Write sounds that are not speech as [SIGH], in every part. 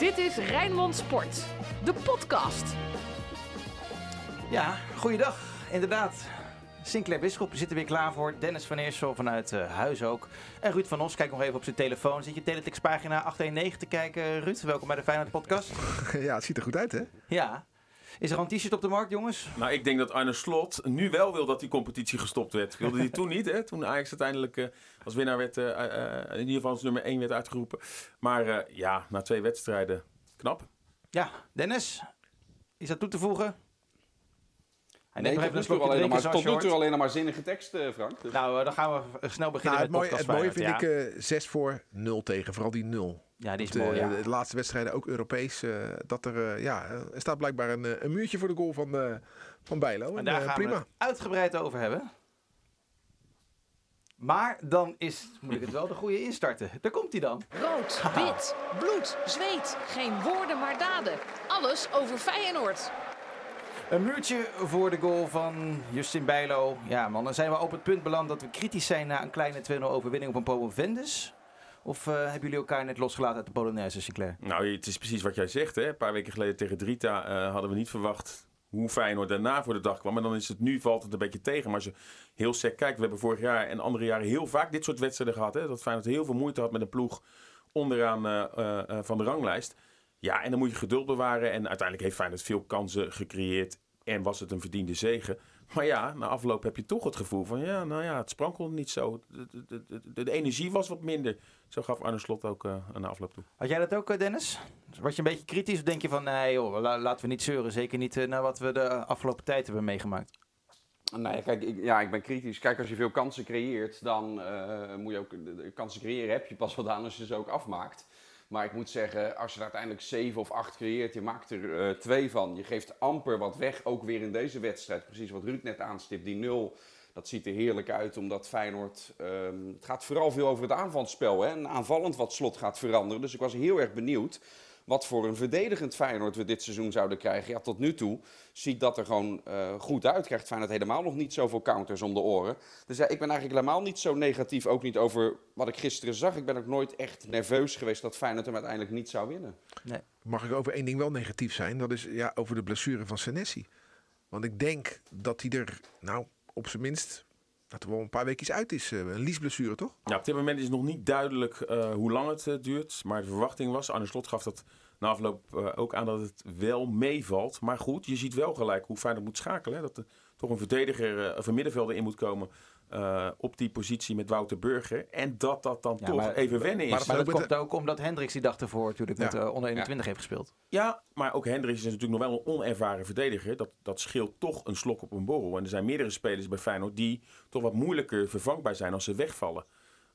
Dit is Rijnmond Sport, de podcast. Ja, goeiedag. Inderdaad. Sinclair Bisschop zit er weer klaar voor. Dennis van Eersel vanuit eh, huis ook. En Ruud van Os kijkt nog even op zijn telefoon. Zit je Teletix pagina 819 te kijken, Ruud? Welkom bij de Feyenoord podcast. [LAUGHS] Ja, het ziet er goed uit, hè? Ja. Is er al een t-shirt op de markt, jongens? Nou, ik denk dat Arne Slot nu wel wil dat die competitie gestopt werd. Wilde hij toen niet, hè? Toen Ajax uiteindelijk eh, als winnaar werd, eh, eh, in ieder geval als nummer 1 werd uitgeroepen. Maar eh, ja, na twee wedstrijden, knap. Ja, Dennis, is dat toe te voegen? Hij Nee, tot nu alleen maar, tot nu toe alleen maar zinnige tekst, Frank. Dus- Nou, dan gaan we snel beginnen Nou, het, met mooie, podcast het mooie vind ik eh 6 voor 0 tegen. Vooral die 0. Ja, die is de, mooi. ja. de laatste wedstrijden, ook Europees. eh, dat er, eh, ja, eh, er staat blijkbaar een, eh, een muurtje voor de goal van, eh van Bijlo. En En, daar eh, gaan prima. we het uitgebreid over hebben. Maar dan is, moet ik het wel de goede instarten. Daar komt hij dan. Rood, wit, bloed, zweet. Geen woorden maar daden. Alles over Feyenoord. Een muurtje voor de goal van Justin Bijlo. Ja man, dan zijn we op het punt beland dat we kritisch zijn na een kleine 2-0 overwinning op een promovendus. Of eh, hebben jullie elkaar net losgelaten uit de Polonaise, Sinclair? Nou, het is precies wat jij zegt. Hè? Een paar weken geleden tegen Drita eh, hadden we niet verwacht hoe Feyenoord daarna voor de dag kwam. Maar dan is het nu valt het een beetje tegen. Maar als je heel sec kijkt, we hebben vorig jaar en andere jaren heel vaak dit soort wedstrijden gehad. Hè? Dat Feyenoord heel veel moeite had met een ploeg onderaan eh, van de ranglijst. Ja, en dan moet je geduld bewaren. En uiteindelijk heeft Feyenoord veel kansen gecreëerd. En was het een verdiende zege. Maar ja, na afloop heb je toch het gevoel van... ja, nou ja, het sprankelde niet zo. De, de, de, energie was wat minder. Zo gaf Arne Slot ook eh aan de afloop toe. Had jij dat ook, eh, Dennis? Word je een beetje kritisch of denk je van... nee joh, la- laten we niet zeuren. Zeker niet eh, naar wat we de afgelopen tijd hebben meegemaakt. Nee, kijk, ik, ja, ik ben kritisch. Kijk, als je veel kansen creëert, dan eh, moet je ook... De, de kansen creëren heb je pas wel aan als je ze ook afmaakt. Maar ik moet zeggen, als je er uiteindelijk zeven of acht creëert, je maakt er eh, twee van. Je geeft amper wat weg, ook weer in deze wedstrijd. Precies wat Ruud net aanstipt, die nul... Dat ziet er heerlijk uit, omdat Feyenoord... ehm, het gaat vooral veel over het aanvalspel. Hè? En aanvallend wat slot gaat veranderen. Dus ik was heel erg benieuwd wat voor een verdedigend Feyenoord we dit seizoen zouden krijgen. Ja, tot nu toe ziet dat er gewoon eh, goed uit. Krijgt Feyenoord helemaal nog niet zoveel counters om de oren. Dus ja, ik ben eigenlijk helemaal niet zo negatief. Ook niet over wat ik gisteren zag. Ik ben ook nooit echt nerveus geweest dat Feyenoord hem uiteindelijk niet zou winnen. Mag ik over één ding wel negatief zijn? Dat is ja, over de blessure van Senesi. Want ik denk dat hij er, nou, op zijn minst... Dat er wel een paar weken uit is. eh, een liesblessure, toch? Ja, op dit moment is nog niet duidelijk eh, hoe lang het duurt. Maar de verwachting was, Arne Slot gaf dat na afloop eh, ook aan dat het wel meevalt. Maar goed, je ziet wel gelijk hoe Feyenoord moet schakelen. Hè? Dat er toch een verdediger eh, of een middenvelder in moet komen eh, op die positie met Wouter Burger. En dat dat dan Ja, toch maar- even wennen is. maar dat met komt ook omdat Hendricks die dag ervoor natuurlijk met Ja. eh, onder 21 heeft gespeeld. Ja, maar ook Hendricks is natuurlijk nog wel een onervaren verdediger. Dat, dat scheelt toch een slok op een borrel. En er zijn meerdere spelers bij Feyenoord die toch wat moeilijker vervangbaar zijn als ze wegvallen.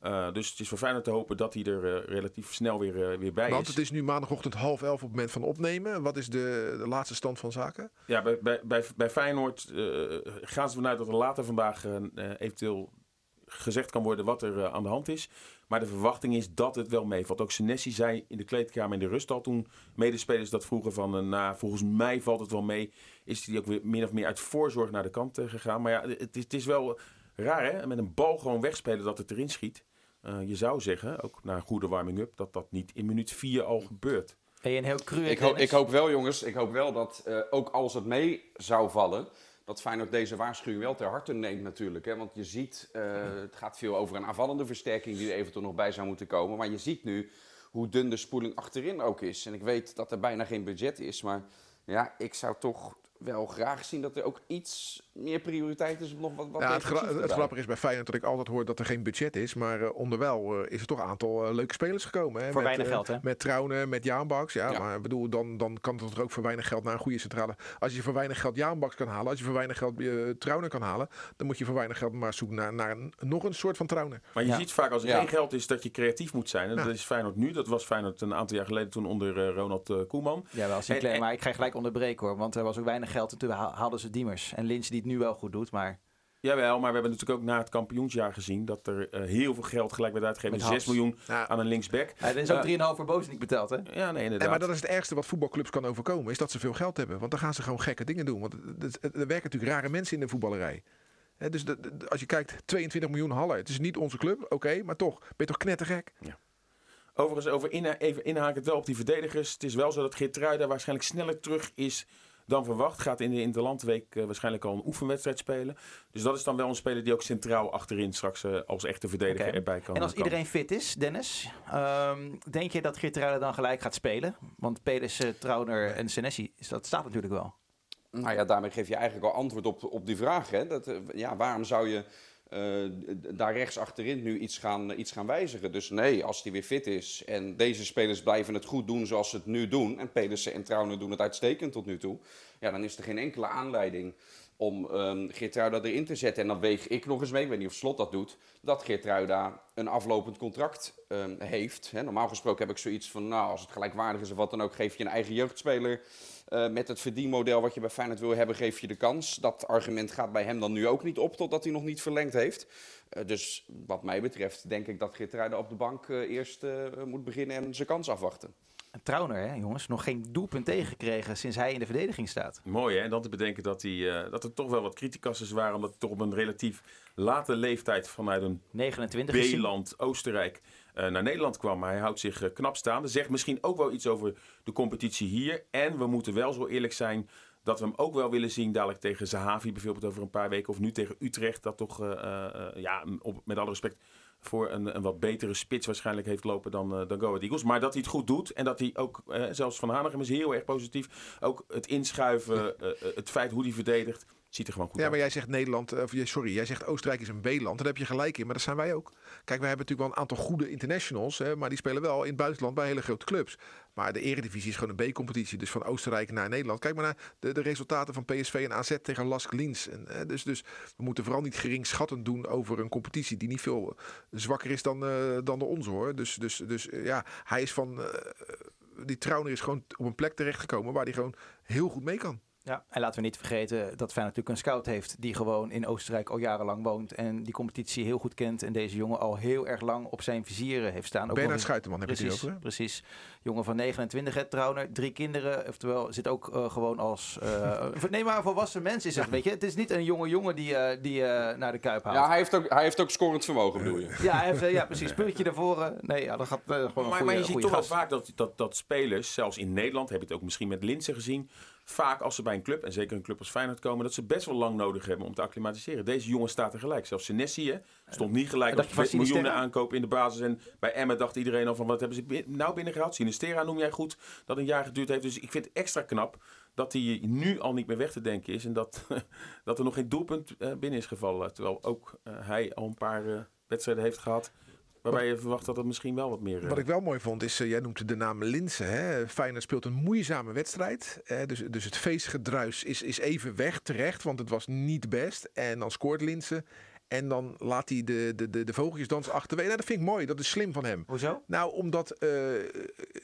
Eh, dus het is voor Feyenoord te hopen dat hij er eh, relatief snel weer, eh, weer bij Want is. het is nu maandagochtend half elf op het moment van opnemen. Wat is de, de laatste stand van zaken? Ja, bij, bij, bij, bij Feyenoord gaan ze vanuit dat er later vandaag eventueel gezegd kan worden wat er aan de hand is. Maar de verwachting is dat het wel meevalt. Ook Senesi zei in de kleedkamer in de rust al toen medespelers dat vroegen van... nou, volgens mij valt het wel mee. Is hij ook weer min of meer uit voorzorg naar de kant gegaan. Maar ja, het is, het is wel raar hè, met een bal gewoon wegspelen dat het erin schiet. Eh, je zou zeggen, ook na een goede warming-up, dat dat niet in minuut 4 al gebeurt. Hey, een heel cru. Ik, hoop- ik hoop wel, jongens, ik hoop wel dat eh, ook als het mee zou vallen, dat Feyenoord deze waarschuwing wel ter harte neemt natuurlijk. Hè? Want je ziet, eh, het gaat veel over een aanvallende versterking die er eventueel nog bij zou moeten komen. Maar je ziet nu hoe dun de spoeling achterin ook is. En ik weet dat er bijna geen budget is, maar ja, ik zou toch wel graag zien dat er ook iets meer prioriteit is om nog wat, wat Ja, het, gra- het grappige is bij Feyenoord dat ik altijd hoor dat er geen budget is. Maar eh, onderwijl eh, is er toch een aantal eh, leuke spelers gekomen. Hè? Voor met, weinig geld, hè? Met Trouwen, met Jaanbaks. Ja, Ja. maar ik bedoel, dan, dan kan het er ook voor weinig geld naar een goede centrale. Als je voor weinig geld Jaanbaks kan halen, als je voor weinig geld uh, Trouwen kan halen, dan moet je voor weinig geld maar zoeken naar, naar een- nog een soort van Trouwen. Maar je Ja. ziet vaak als er Ja. geen geld is dat je creatief moet zijn. En Ja. dat is Feyenoord nu. Dat was Feyenoord een aantal jaar geleden toen onder Ronald Koeman. Ja, wel Sinclair, En- en- maar ik ga je gelijk onderbreken hoor. Want er was ook weinig geld en toen haal- haalden ze Diemers. En Lynch die het nu wel goed doet, maar... Jawel, maar we hebben natuurlijk ook na het kampioensjaar gezien dat er eh, heel veel geld gelijk werd uitgegeven. Met 6 Haps. miljoen Ja. aan een linksback. Ja, er is ook Eh, 3,5 voor Boos niet betaald, hè? Ja, nee, En inderdaad. maar dat is het ergste wat voetbalclubs kan overkomen, is dat ze veel geld hebben. Want dan gaan ze gewoon gekke dingen doen. Want er werken natuurlijk rare mensen in de voetballerij. Hè, dus de- de- als je kijkt, 22 miljoen hallen. Het is niet onze club, oké, maar toch, ben je toch knettergek? Overigens, over inha even inhakend wel op die verdedigers. Het is wel zo dat Geertruida waarschijnlijk sneller terug is dan verwacht. Gaat in de Interlandweek uh, waarschijnlijk al een oefenwedstrijd spelen. Dus dat is dan wel een speler die ook centraal achterin straks uh, als echte verdediger erbij kan. En als kan. iedereen fit is, Dennis, ehm, denk je dat Geertruiden dan gelijk gaat spelen? Want Pedersen, Trauner en Senesi, is- dat staat natuurlijk wel. Nou ja, daarmee geef je eigenlijk al antwoord op, op die vraag. Hè? Dat, eh, ja, waarom zou je eh, daar rechts achterin nu iets gaan, iets gaan wijzigen? Dus nee, als die weer fit is en deze spelers blijven het goed doen zoals ze het nu doen... en Pedersen en Trauner doen het uitstekend tot nu toe... ja, dan is er geen enkele aanleiding om ehm Geertruida erin te zetten. En dan weeg ik nog eens mee, ik weet niet of Slot dat doet... dat Geertruida een aflopend contract ehm, heeft. Normaal gesproken heb ik zoiets van... nou, als het gelijkwaardig is of wat dan ook... geef je een eigen jeugdspeler... Eh, met het verdienmodel wat je bij Feyenoord wil hebben, geef je de kans. Dat argument gaat bij hem dan nu ook niet op, totdat hij nog niet verlengd heeft. Eh, dus wat mij betreft denk ik dat Geertruida op de bank eh, eerst eh, moet beginnen en zijn kans afwachten. En Trauner, hè, jongens, nog geen doelpunt tegengekregen sinds hij in de verdediging staat. Mooi hè, en dan te bedenken dat, eh, dat er toch wel wat criticassers waren. Omdat hij toch op een relatief late leeftijd vanuit een 29 is hij. B-land Oostenrijk naar Nederland kwam. Maar hij houdt zich eh, knap staande. Zegt misschien ook wel iets over de competitie hier. En we moeten wel zo eerlijk zijn dat we hem ook wel willen zien dadelijk tegen Zahavi bijvoorbeeld over een paar weken. Of nu tegen Utrecht. Dat toch, eh, eh, eh, ja, op, met alle respect, voor een, een wat betere spits waarschijnlijk heeft lopen dan, eh dan Go Ahead Eagles. Maar dat hij het goed doet en dat hij ook, eh, zelfs Van Hanegem is heel erg positief. Ook het inschuiven, eh, eh, het feit hoe hij verdedigt, ziet er gewoon goed Ja, uit. maar jij zegt Nederland, of jij- sorry, jij zegt Oostenrijk is een B-land. Daar heb je gelijk in, maar dat zijn wij ook. Kijk, wij hebben natuurlijk wel een aantal goede internationals, hè, maar die spelen wel in het buitenland bij hele grote clubs. Maar de Eredivisie is gewoon een B-competitie, dus van Oostenrijk naar Nederland. Kijk maar naar de, de resultaten van PSV en AZ tegen Lask Linz. En, eh, dus, dus we moeten vooral niet geringschattend doen over een competitie die niet veel zwakker is dan, eh, dan de onze hoor. Dus, dus, dus eh, ja, hij is van, eh, die Trauner is gewoon op een plek terechtgekomen waar hij gewoon heel goed mee kan. Ja, en laten we niet vergeten dat Feyenoord natuurlijk een scout heeft die gewoon in Oostenrijk al jarenlang woont en die competitie heel goed kent en deze jongen al heel erg lang op zijn vizieren heeft staan. Ook Bernard Schuiterman heb je het Precies, hier over. hè? precies. Jongen van 29, hè, Trauner, drie kinderen. Oftewel, zit ook eh, gewoon als... eh, [LAUGHS] nee, maar een volwassen mens is het, weet je. Het is niet een jonge jongen die, eh, die eh, naar de Kuip haalt. Ja, hij heeft ook, hij heeft ook scorend vermogen, bedoel je? Ja, hij heeft, ja, precies. Puntje naar voren. Nee, ja, dat gaat gewoon een Maar, goede, maar je ziet toch wel vaak dat, dat, dat spelers, zelfs in Nederland, heb je het ook misschien met Linse gezien, vaak als ze bij een club, en zeker een club als Feyenoord komen, dat ze best wel lang nodig hebben om te acclimatiseren. Deze jongen staat er gelijk. Zelfs Senesi hè, stond niet gelijk als je miljoenen aankoop in de basis. En bij Emmen dacht iedereen al van, wat hebben ze nou binnengehaald? Sinistera noem jij goed, dat een jaar geduurd heeft. Dus ik vind het extra knap dat hij nu al niet meer weg te denken is. En dat, [LAUGHS] dat er nog geen doelpunt eh, binnen is gevallen. Terwijl ook eh, hij al een paar eh, wedstrijden heeft gehad. Waarbij je verwacht dat het misschien wel wat meer... eh, Wat ik wel mooi vond is, eh, jij noemt de naam Linse. Hè? Feyenoord speelt een moeizame wedstrijd. Eh, dus, dus het feestgedruis is, is even weg terecht, want het was niet best. En dan scoort Linse. En dan laat hij de, de, de, de vogeltjesdans achterwege. Nou, dat vind ik mooi, dat is slim van hem. Hoezo? Nou, omdat eh,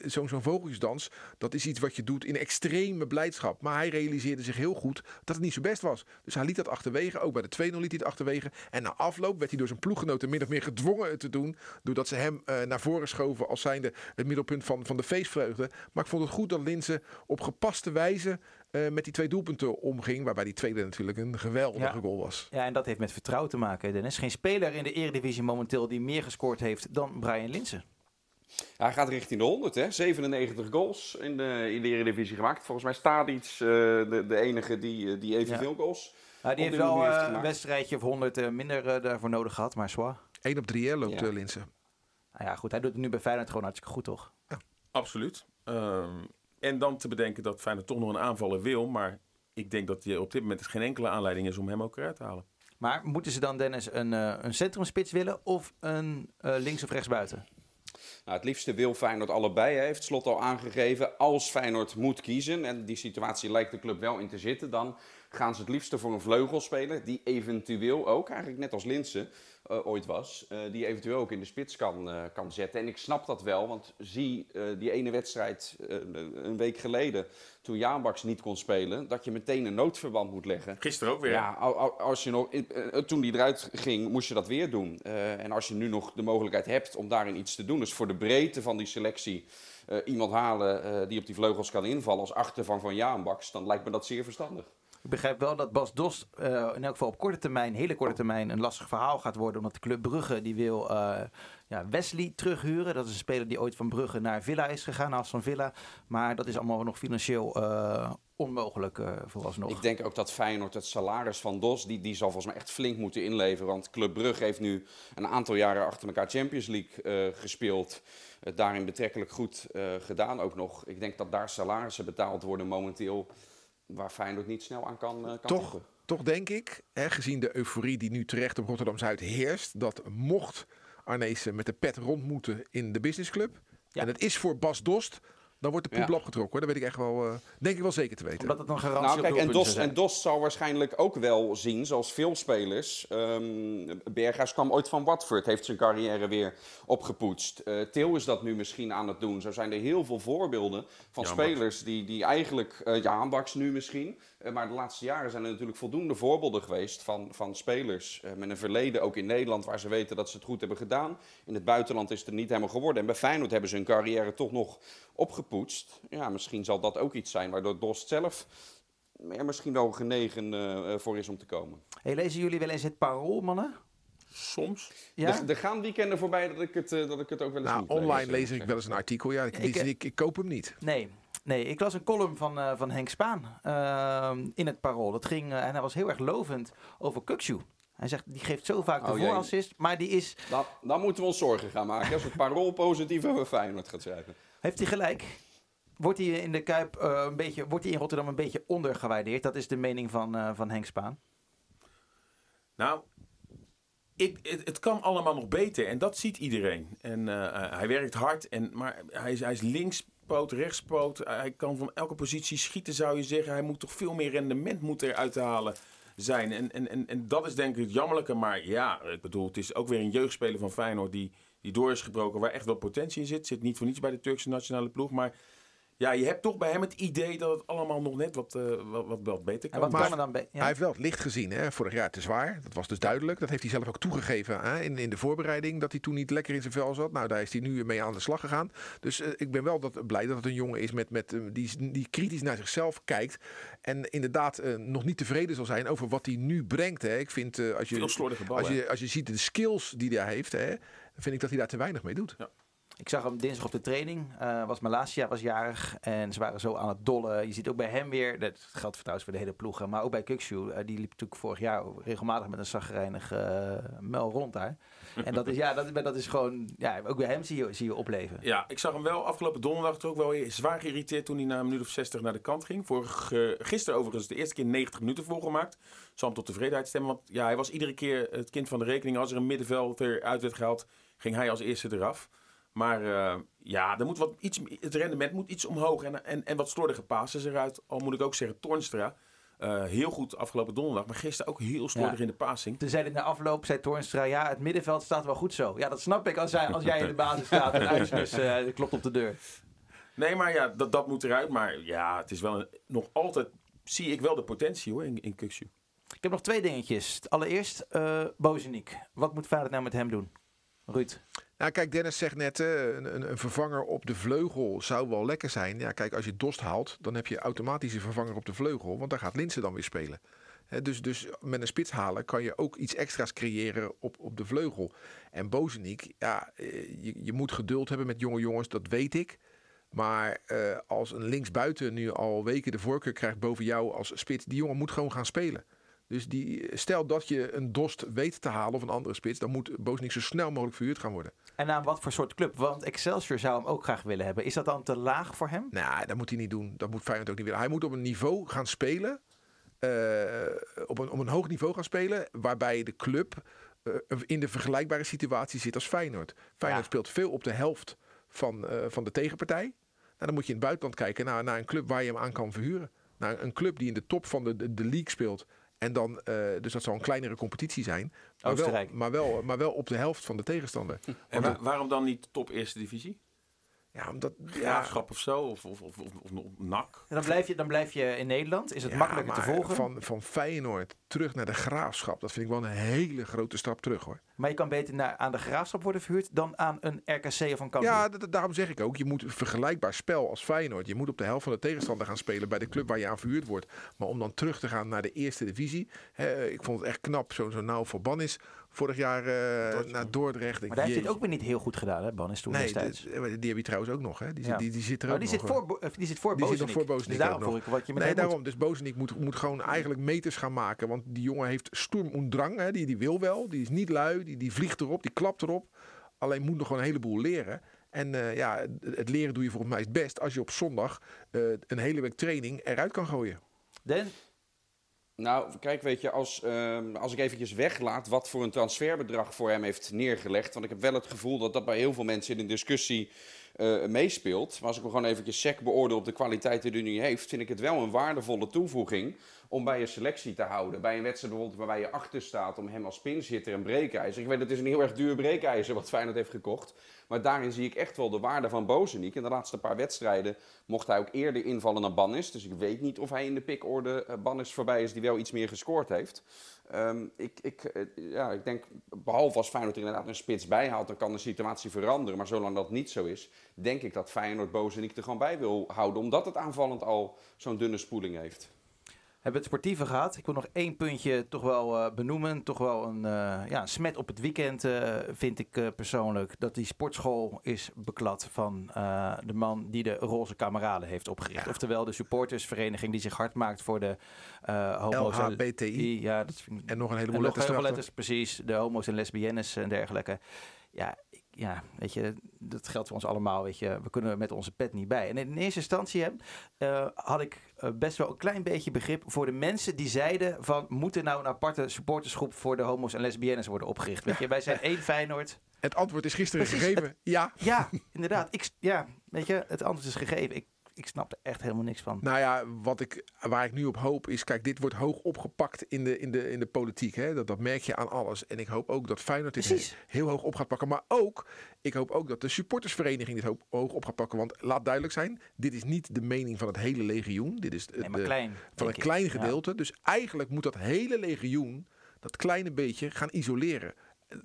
zo'n zo'n vogeltjesdans, dat is iets wat je doet in extreme blijdschap. Maar hij realiseerde zich heel goed dat het niet zo best was. Dus hij liet dat achterwege. Ook bij de 2-0 liet hij het achterwege. En na afloop werd hij door zijn ploeggenoten min of meer gedwongen het te doen. Doordat ze hem eh, naar voren schoven als zijnde het middelpunt van, van de feestvreugde. Maar ik vond het goed dat Linse op gepaste wijze eh, met die twee doelpunten omging. Waarbij die tweede natuurlijk een geweldige Ja. goal was. Ja, en dat heeft met vertrouwen te maken, Dennis. Geen speler in de Eredivisie momenteel die meer gescoord heeft dan Brian Linsen. Hij gaat richting de 100, hè? 97 goals in de, in de Eredivisie gemaakt. Volgens mij staat iets de, de enige die, eh, die evenveel Ja. goals. Nou, die heeft wel eh, heeft een wedstrijdje of 100 eh, minder eh, daarvoor nodig gehad, maar zwaar. 1 op 3 hè, loopt Ja. eh, Linse. Nou ja, goed, hij doet het nu bij Feyenoord gewoon hartstikke goed, toch? Absoluut. Ehm, en dan te bedenken dat Feyenoord toch nog een aanvaller wil. Maar ik denk dat je op dit moment geen enkele aanleiding is om hem ook eruit te halen. Maar moeten ze dan, Dennis, een, eh, een centrumspits willen of een eh, links- of rechtsbuiten? Nou, het liefste wil Feyenoord allebei, hè, heeft Slot al aangegeven. Als Feyenoord moet kiezen, en die situatie lijkt de club wel in te zitten, dan gaan ze het liefste voor een vleugelspeler. Die eventueel ook, eigenlijk net als Linsen ooit was, eh, die eventueel ook in de spits kan, eh, kan zetten. En ik snap dat wel, want zie eh, die ene wedstrijd eh, een week geleden, toen Jaanbaks niet kon spelen, dat je meteen een noodverband moet leggen. Gisteren ook weer. Ja, al- al- als je nog, eh, eh, toen die eruit ging, moest je dat weer doen. Eh, en als je nu nog de mogelijkheid hebt om daarin iets te doen, dus voor de breedte van die selectie eh, iemand halen eh, die op die vleugels kan invallen als achtervang van Jaanbaks, dan lijkt me dat zeer verstandig. Ik begrijp wel dat Bas Dost uh, in elk geval op korte termijn, hele korte termijn, een lastig verhaal gaat worden. Omdat de Club Brugge die wil uh, ja, Wesley terughuren. Dat is een speler die ooit van Brugge naar Villa is gegaan, naar van Villa. Maar dat is allemaal nog financieel uh, onmogelijk uh, vooralsnog. Ik denk ook dat Feyenoord het salaris van Dos, die, die zal volgens mij echt flink moeten inleveren. Want Club Brugge heeft nu een aantal jaren achter elkaar Champions League gespeeld. Het daarin betrekkelijk goed gedaan ook nog. Ik denk dat daar salarissen betaald worden momenteel waar Feyenoord niet snel aan kan, kan Toch? Tippen. Toch denk ik, hè, gezien de euforie die nu terecht op Rotterdam-Zuid heerst, dat mocht Arnezen met de pet rond moeten in de businessclub. Ja. En het is voor Bas Dost dan wordt de poep ja. getrokken. Dat weet ik echt wel, uh, denk ik wel zeker te weten. Omdat het een garantie nou, kijk, en Dos, en Dos zou waarschijnlijk ook wel zien, zoals veel spelers. Um, Berghuis kwam ooit van Watford, heeft zijn carrière weer opgepoetst. Uh, Til is dat nu misschien aan het doen. Zo zijn er heel veel voorbeelden van spelers die, die eigenlijk, uh, ja, Baks nu misschien. Maar de laatste jaren zijn er natuurlijk voldoende voorbeelden geweest van, van spelers met een verleden, ook in Nederland, waar ze weten dat ze het goed hebben gedaan. In het buitenland is het er niet helemaal geworden. En bij Feyenoord hebben ze hun carrière toch nog opgepoetst. Ja, misschien zal dat ook iets zijn waardoor Dost zelf er misschien wel genegen uh, voor is om te komen. Hey, lezen jullie wel eens het parool, mannen? Soms. Ja? Er, er, gaan weekenden voorbij dat ik het, uh, dat ik het ook wel eens nou, niet Online lees, lees ik wel eens een artikel. Ja, ik, ik, ik, ik koop hem niet. Nee, Nee, ik las een column van, uh, van Henk Spaan uh, in het Parool. Dat ging, uh, en hij was heel erg lovend over Kukshu. Hij zegt, die geeft zo vaak de oh, voorassist, maar die is... Dan, dan moeten we ons zorgen gaan maken als het Parool positief over Feyenoord gaat schrijven. Heeft hij gelijk? Wordt hij in de Kuip uh, een beetje, wordt hij in Rotterdam een beetje ondergewaardeerd? Dat is de mening van, uh, van Henk Spaan. Nou, ik, het, het, kan allemaal nog beter en dat ziet iedereen. En uh, hij werkt hard, en, maar hij is, hij is linkspoot, rechtspoot. Hij kan van elke positie schieten, zou je zeggen. Hij moet toch veel meer rendement moeten eruit halen zijn. En, en, en, en dat is denk ik het jammerlijke. Maar ja, ik bedoel, het is ook weer een jeugdspeler van Feyenoord die, die door is gebroken, waar echt wel potentie in zit. Zit niet voor niets bij de Turkse nationale ploeg, maar ja, je hebt toch bij hem het idee dat het allemaal nog net wat, uh, wat, wat, beter kan. En wat kan er dan ja. Hij heeft wel het licht gezien, hè? vorig jaar te zwaar. Dat was dus duidelijk. Dat heeft hij zelf ook toegegeven hè? In, in de voorbereiding, dat hij toen niet lekker in zijn vel zat. Nou, daar is hij nu mee aan de slag gegaan. Dus uh, ik ben wel dat, blij dat het een jongen is met, met, uh, die, die kritisch naar zichzelf kijkt. En inderdaad nog niet tevreden zal zijn over wat hij nu brengt. Hè? Ik vind, als, je, bal, als, je, als je ziet de skills die hij heeft, hè, vind ik dat hij daar te weinig mee doet. Ja. Ik zag hem dinsdag op de training. Uh, was Malasia was jarig. En ze waren zo aan het dollen. Je ziet ook bij hem weer. Dat geldt trouwens voor de hele ploeg. Maar ook bij Kukshu. Uh, die liep natuurlijk vorig jaar regelmatig met een zagrijnig uh, mel rond daar. En dat is, ja, dat, dat is gewoon. Ja, ook bij hem zie je, zie je opleven. Ja, ik zag hem wel afgelopen donderdag ook wel zwaar geïrriteerd. toen hij na een minuut of 60 naar de kant ging. Vorig, gisteren overigens de eerste keer 90 minuten volgemaakt. Zal hem tot tevredenheid stemmen. Want ja, hij was iedere keer het kind van de rekening. Als er een middenvelder uit werd gehaald, ging hij als eerste eraf. Maar uh, ja, er moet wat iets, het rendement moet iets omhoog. En, en, en wat slordige passes eruit. Al moet ik ook zeggen, Tornstra. Uh, heel goed afgelopen donderdag. Maar gisteren ook heel slordig in de passing. Toen zei het na afloop, zei Tornstra... Ja, het middenveld staat wel goed zo. Ja, dat snap ik als, jij, als jij in de basis [LAUGHS] staat. En IJsnes uh, klopt op de deur. Nee, maar ja, dat, dat moet eruit. Maar ja, het is wel een, nog altijd... Zie ik wel de potentie hoor, in, in Kuksju. Ik heb nog twee dingetjes. Allereerst, uh, Bozeniek. Wat moet Feyenoord nou met hem doen? Ruud? Nou, kijk, Dennis zegt net, een, een, een, vervanger op de vleugel zou wel lekker zijn. Ja, kijk, als je Dost haalt, dan heb je automatisch een vervanger op de vleugel. Want daar gaat Linsen dan weer spelen. dus, dus met een spits halen kan je ook iets extra's creëren op, op de vleugel. En Bozeniek, ja, eh, je, je moet geduld hebben met jonge jongens, dat weet ik. Maar uh, als een linksbuiten nu al weken de voorkeur krijgt boven jou als spits, die jongen moet gewoon gaan spelen. Dus die, stel dat je een Dost weet te halen of een andere spits, dan moet Bozeniek zo snel mogelijk verhuurd gaan worden. En aan wat voor soort club? Want Excelsior zou hem ook graag willen hebben. Is dat dan te laag voor hem? Nou, dat moet hij niet doen. Dat moet Feyenoord ook niet willen. Hij moet op een niveau gaan spelen. Uh, op, een, op een hoog niveau gaan spelen. Waarbij de club uh, in de vergelijkbare situatie zit als Feyenoord. Feyenoord ja. speelt veel op de helft van, uh, van de tegenpartij. Nou, dan moet je in het buitenland kijken naar, naar een club waar je hem aan kan verhuren. Naar een club die in de top van de, de, de league speelt. En dan, uh, dus dat zal een kleinere competitie zijn. Maar wel, maar, wel, maar wel op de helft van de tegenstander. En waarom dan niet top eerste divisie? Ja, omdat... Ja, Graafschap of zo, of, of, of, of, of NAC. En dan, blijf je, dan blijf je in Nederland. Is het ja, makkelijker te volgen? Van, van Feyenoord terug naar de Graafschap. Dat vind ik wel een hele grote stap terug hoor. Maar je kan beter naar, aan de graafschap worden verhuurd dan aan een RKC of een Cambuur. Ja, daarom zeg ik ook. Je moet een vergelijkbaar spel als Feyenoord. Je moet op de helft van de tegenstander gaan spelen bij de club waar je aan verhuurd wordt. Maar om dan terug te gaan naar de eerste divisie. Hè, ik vond het echt knap. Zo'n zo nauw verban is vorig jaar eh, naar Dordrecht. maar daar heeft hij het ook weer niet heel goed gedaan, hè, Bannis toen Nee, destijds. de- die heb je trouwens ook nog. Hè? Die, Ja. die, die zit er Oh, ook die, nog. zit voor, eh, die zit voor Die zit Bozenik. nog voor Bozenik Dus daarom ik wat je met Nee, moet. daarom. Dus Bozenik moet, moet gewoon eigenlijk meters gaan maken. Want die jongen heeft sturm und drang. Hè? Die, die wil wel. Die is niet lui. Die, die vliegt erop. Die klapt erop. Alleen moet nog gewoon een heleboel leren. En eh, ja, het- leren doe je volgens mij het best als je op zondag eh, een hele week training eruit kan gooien. Den, Nou, kijk, weet je, als, ehm, als ik eventjes weglaat wat voor een transferbedrag voor hem heeft neergelegd. Want ik heb wel het gevoel dat dat bij heel veel mensen in de discussie eh, meespeelt. Maar als ik hem gewoon eventjes sec beoordeel op de kwaliteit die hij nu heeft, vind ik het wel een waardevolle toevoeging om bij je selectie te houden. Bij een wedstrijd bijvoorbeeld waarbij je achter staat om hem als pinzitter en breekijzer. Ik weet, het is een heel erg duur breekijzer wat Feyenoord heeft gekocht. Maar daarin zie ik echt wel de waarde van Bozeniek. In de laatste paar wedstrijden mocht hij ook eerder invallen dan Bannis. Dus ik weet niet of hij in de pikorde uh, Bannis voorbij is die wel iets meer gescoord heeft. Ehm, ik, ik, eh, ja, ik denk, behalve als Feyenoord er inderdaad een spits bij haalt, dan kan de situatie veranderen. Maar zolang dat niet zo is, denk ik dat Feyenoord Bozeniek er gewoon bij wil houden. Omdat het aanvallend al zo'n dunne spoeling heeft. Hebben het sportieve gehad. Ik wil nog één puntje toch wel eh, benoemen. Toch wel een, eh, ja, een smet op het weekend eh, vind ik persoonlijk. Dat die sportschool is beklad van de man die de Roze Kameralen heeft opgericht. Ja. Oftewel de supportersvereniging die zich hard maakt voor de homo's en- LHBTI. Ja, dat vind ik En nog een en heleboel nog letters. letters, precies. De homo's en lesbiennes en dergelijke. Ja, ja, weet je, dat geldt voor ons allemaal, weet je. We kunnen met onze pet niet bij. En in eerste instantie eh, had ik eh, best wel een klein beetje begrip voor de mensen die zeiden van... moet er nou een aparte supportersgroep voor de homo's en lesbiennes worden opgericht? Weet je, wij zijn [LAUGHS] één Feyenoord. Het antwoord is gisteren Precies, gegeven. Ja. Ja, inderdaad. Ik, ja, weet je, het antwoord is gegeven. Ik, ik snap er echt helemaal niks van. Nou ja, wat ik, waar ik nu op hoop is, kijk, dit wordt hoog opgepakt in de, in de, in de politiek. Hè? Dat, dat merk je aan alles. En ik hoop ook dat Feyenoord dit Precies. heel hoog op gaat pakken. Maar ook, ik hoop ook dat de supportersvereniging dit hoog, hoog op gaat pakken. Want laat duidelijk zijn, dit is niet de mening van het hele legioen. Dit is de, Nee, maar de- klein. van een ik. klein Ja. gedeelte. Dus eigenlijk moet dat hele legioen, dat kleine beetje, gaan isoleren.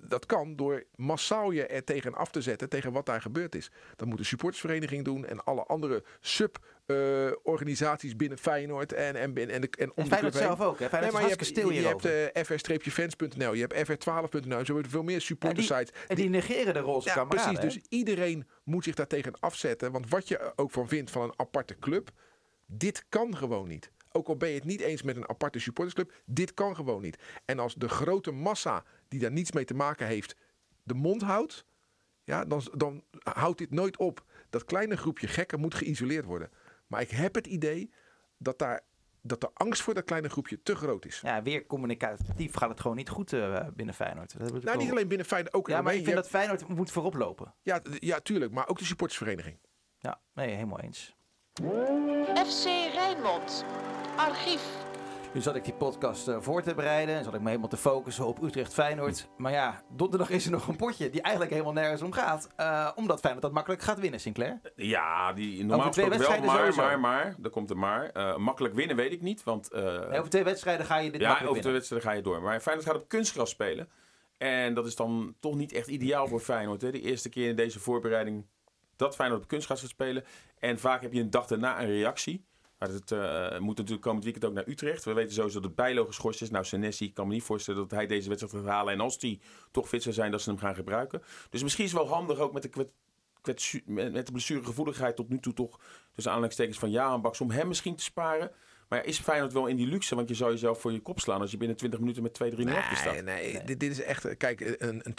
Dat kan door massaal je er tegen af te zetten, tegen wat daar gebeurd is. Dat moet de supportersvereniging doen en alle andere sub-organisaties binnen Feyenoord en, en, en, en, de, en om En de Feyenoord heen. zelf ook. Hè? Feyenoord Nee, is maar je hebt, je hebt eh, fr-fans.nl, je hebt fr12.nl, zo hebben veel meer en, supportersites. die, en die negeren de roze Ja, precies. hè? Dus iedereen moet zich daartegen afzetten. Want wat je ook van vindt van een aparte club, dit kan gewoon niet. Ook al ben je het niet eens met een aparte supportersclub, dit kan gewoon niet. En als de grote massa die daar niets mee te maken heeft, de mond houdt, ja, dan, dan houdt dit nooit op. Dat kleine groepje gekken moet geïsoleerd worden. Maar ik heb het idee dat, daar, dat de angst voor dat kleine groepje te groot is. Ja, weer communicatief gaat het gewoon niet goed eh, binnen Feyenoord. Dat Nou, niet alleen binnen Feyenoord, ook Ja, maar ik vind dat Feyenoord moet voorop lopen. ja, ja, tuurlijk. Maar ook de supportersvereniging. Ja, nee, helemaal eens. FC Rijnmond. Archief. Nu zat ik die podcast eh, voor te bereiden en zat ik me helemaal te focussen op Utrecht Feyenoord. Maar ja, donderdag is er nog een potje die eigenlijk helemaal nergens om gaat. eh, omdat Feyenoord dat makkelijk gaat winnen, Sinclair. Ja, die normaal Over twee wel, maar, sowieso. maar, maar, er komt een maar. Eh, makkelijk winnen weet ik niet, want... eh, Nee, over twee wedstrijden ga je dit ja, over de winnen. wedstrijden ga je door. Maar Feyenoord gaat op kunstgras spelen. En dat is dan toch niet echt ideaal voor Feyenoord. Hè? De eerste keer in deze voorbereiding dat Feyenoord op kunstgras gaat spelen. En vaak heb je een dag daarna een reactie. Maar het eh, moet natuurlijk komend weekend ook naar Utrecht. We weten sowieso dat Bijlo geschorst is. Nou, Senesi, ik kan me niet voorstellen dat hij deze wedstrijd gaat halen. En als die toch fit zou zijn, dat ze hem gaan gebruiken. Dus misschien is het wel handig ook met de, kwet, kwetsu- met, de blessuregevoeligheid tot nu toe toch... tussen aanleidingstekens van Jaan Baks om hem misschien te sparen. Maar ja, is Feyenoord wel in die luxe? Want je zou jezelf voor je kop slaan als je binnen 20 minuten met 2-3-0 achter staat. Nee, nee, Dit, dit is echt. eh, Kijk, een, een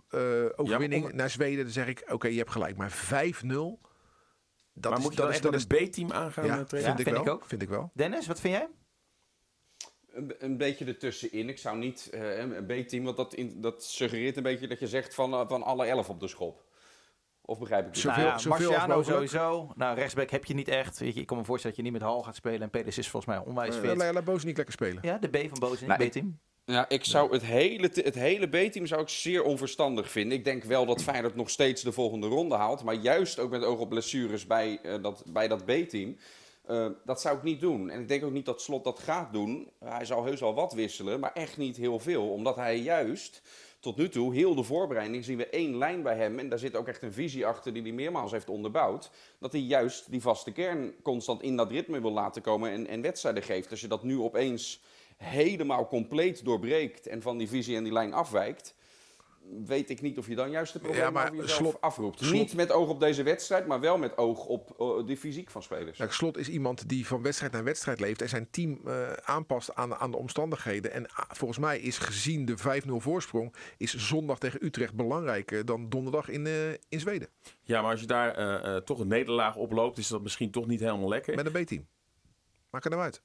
2-0 eh, overwinning Ja, naar Zweden. Dan zeg ik, oké, je hebt gelijk. Maar 5-0. Dat maar is, moet je dat dan is, echt met een B-team aangaan? ja, eh, vind, trainen? ik vind wel. ik ook. Vind ik wel. Dennis, wat vind jij? Een, een beetje ertussenin. Ik zou niet eh, een B-team, want dat, in, dat suggereert een beetje dat je zegt van, eh, van alle elf op de schop. Of begrijp ik het? Zoveel- nou ja, zoveel Marciano sowieso. Nou, rechtsback heb je niet echt. Weet je, ik kan me voorstellen dat je niet met Hal gaat spelen. En Peders is volgens mij onwijs Uh, fit. laat, laat Boos niet lekker spelen. Ja, de B van Bozen, Nou, ik- B-team. Ja, ik zou het hele, het hele B-team zou ik zeer onverstandig vinden. Ik denk wel dat Feyenoord nog steeds de volgende ronde haalt. Maar juist ook met oog op blessures bij, eh, dat, bij dat B-team. eh, dat zou ik niet doen. En ik denk ook niet dat Slot dat gaat doen. Hij zal heus wel wat wisselen, maar echt niet heel veel. Omdat hij juist tot nu toe, heel de voorbereiding, zien we één lijn bij hem. En daar zit ook echt een visie achter die hij meermaals heeft onderbouwd. Dat hij juist die vaste kern constant in dat ritme wil laten komen en, en wedstrijden geeft. Als je dat nu opeens helemaal compleet doorbreekt en van die visie en die lijn afwijkt, weet ik niet of je dan juist de problemen Ja, maar over jezelf Slot- afroept. Slot- Niet met oog op deze wedstrijd, maar wel met oog op eh, de fysiek van spelers. Nou, Slot is iemand die van wedstrijd naar wedstrijd leeft en zijn team eh, aanpast aan, aan de omstandigheden. En ah, volgens mij is gezien de 5-0 voorsprong, is zondag tegen Utrecht belangrijker dan donderdag in, eh, in Zweden. Ja, maar als je daar eh, eh, toch een nederlaag oploopt, is dat misschien toch niet helemaal lekker. Met een B-team. Maak er nou uit.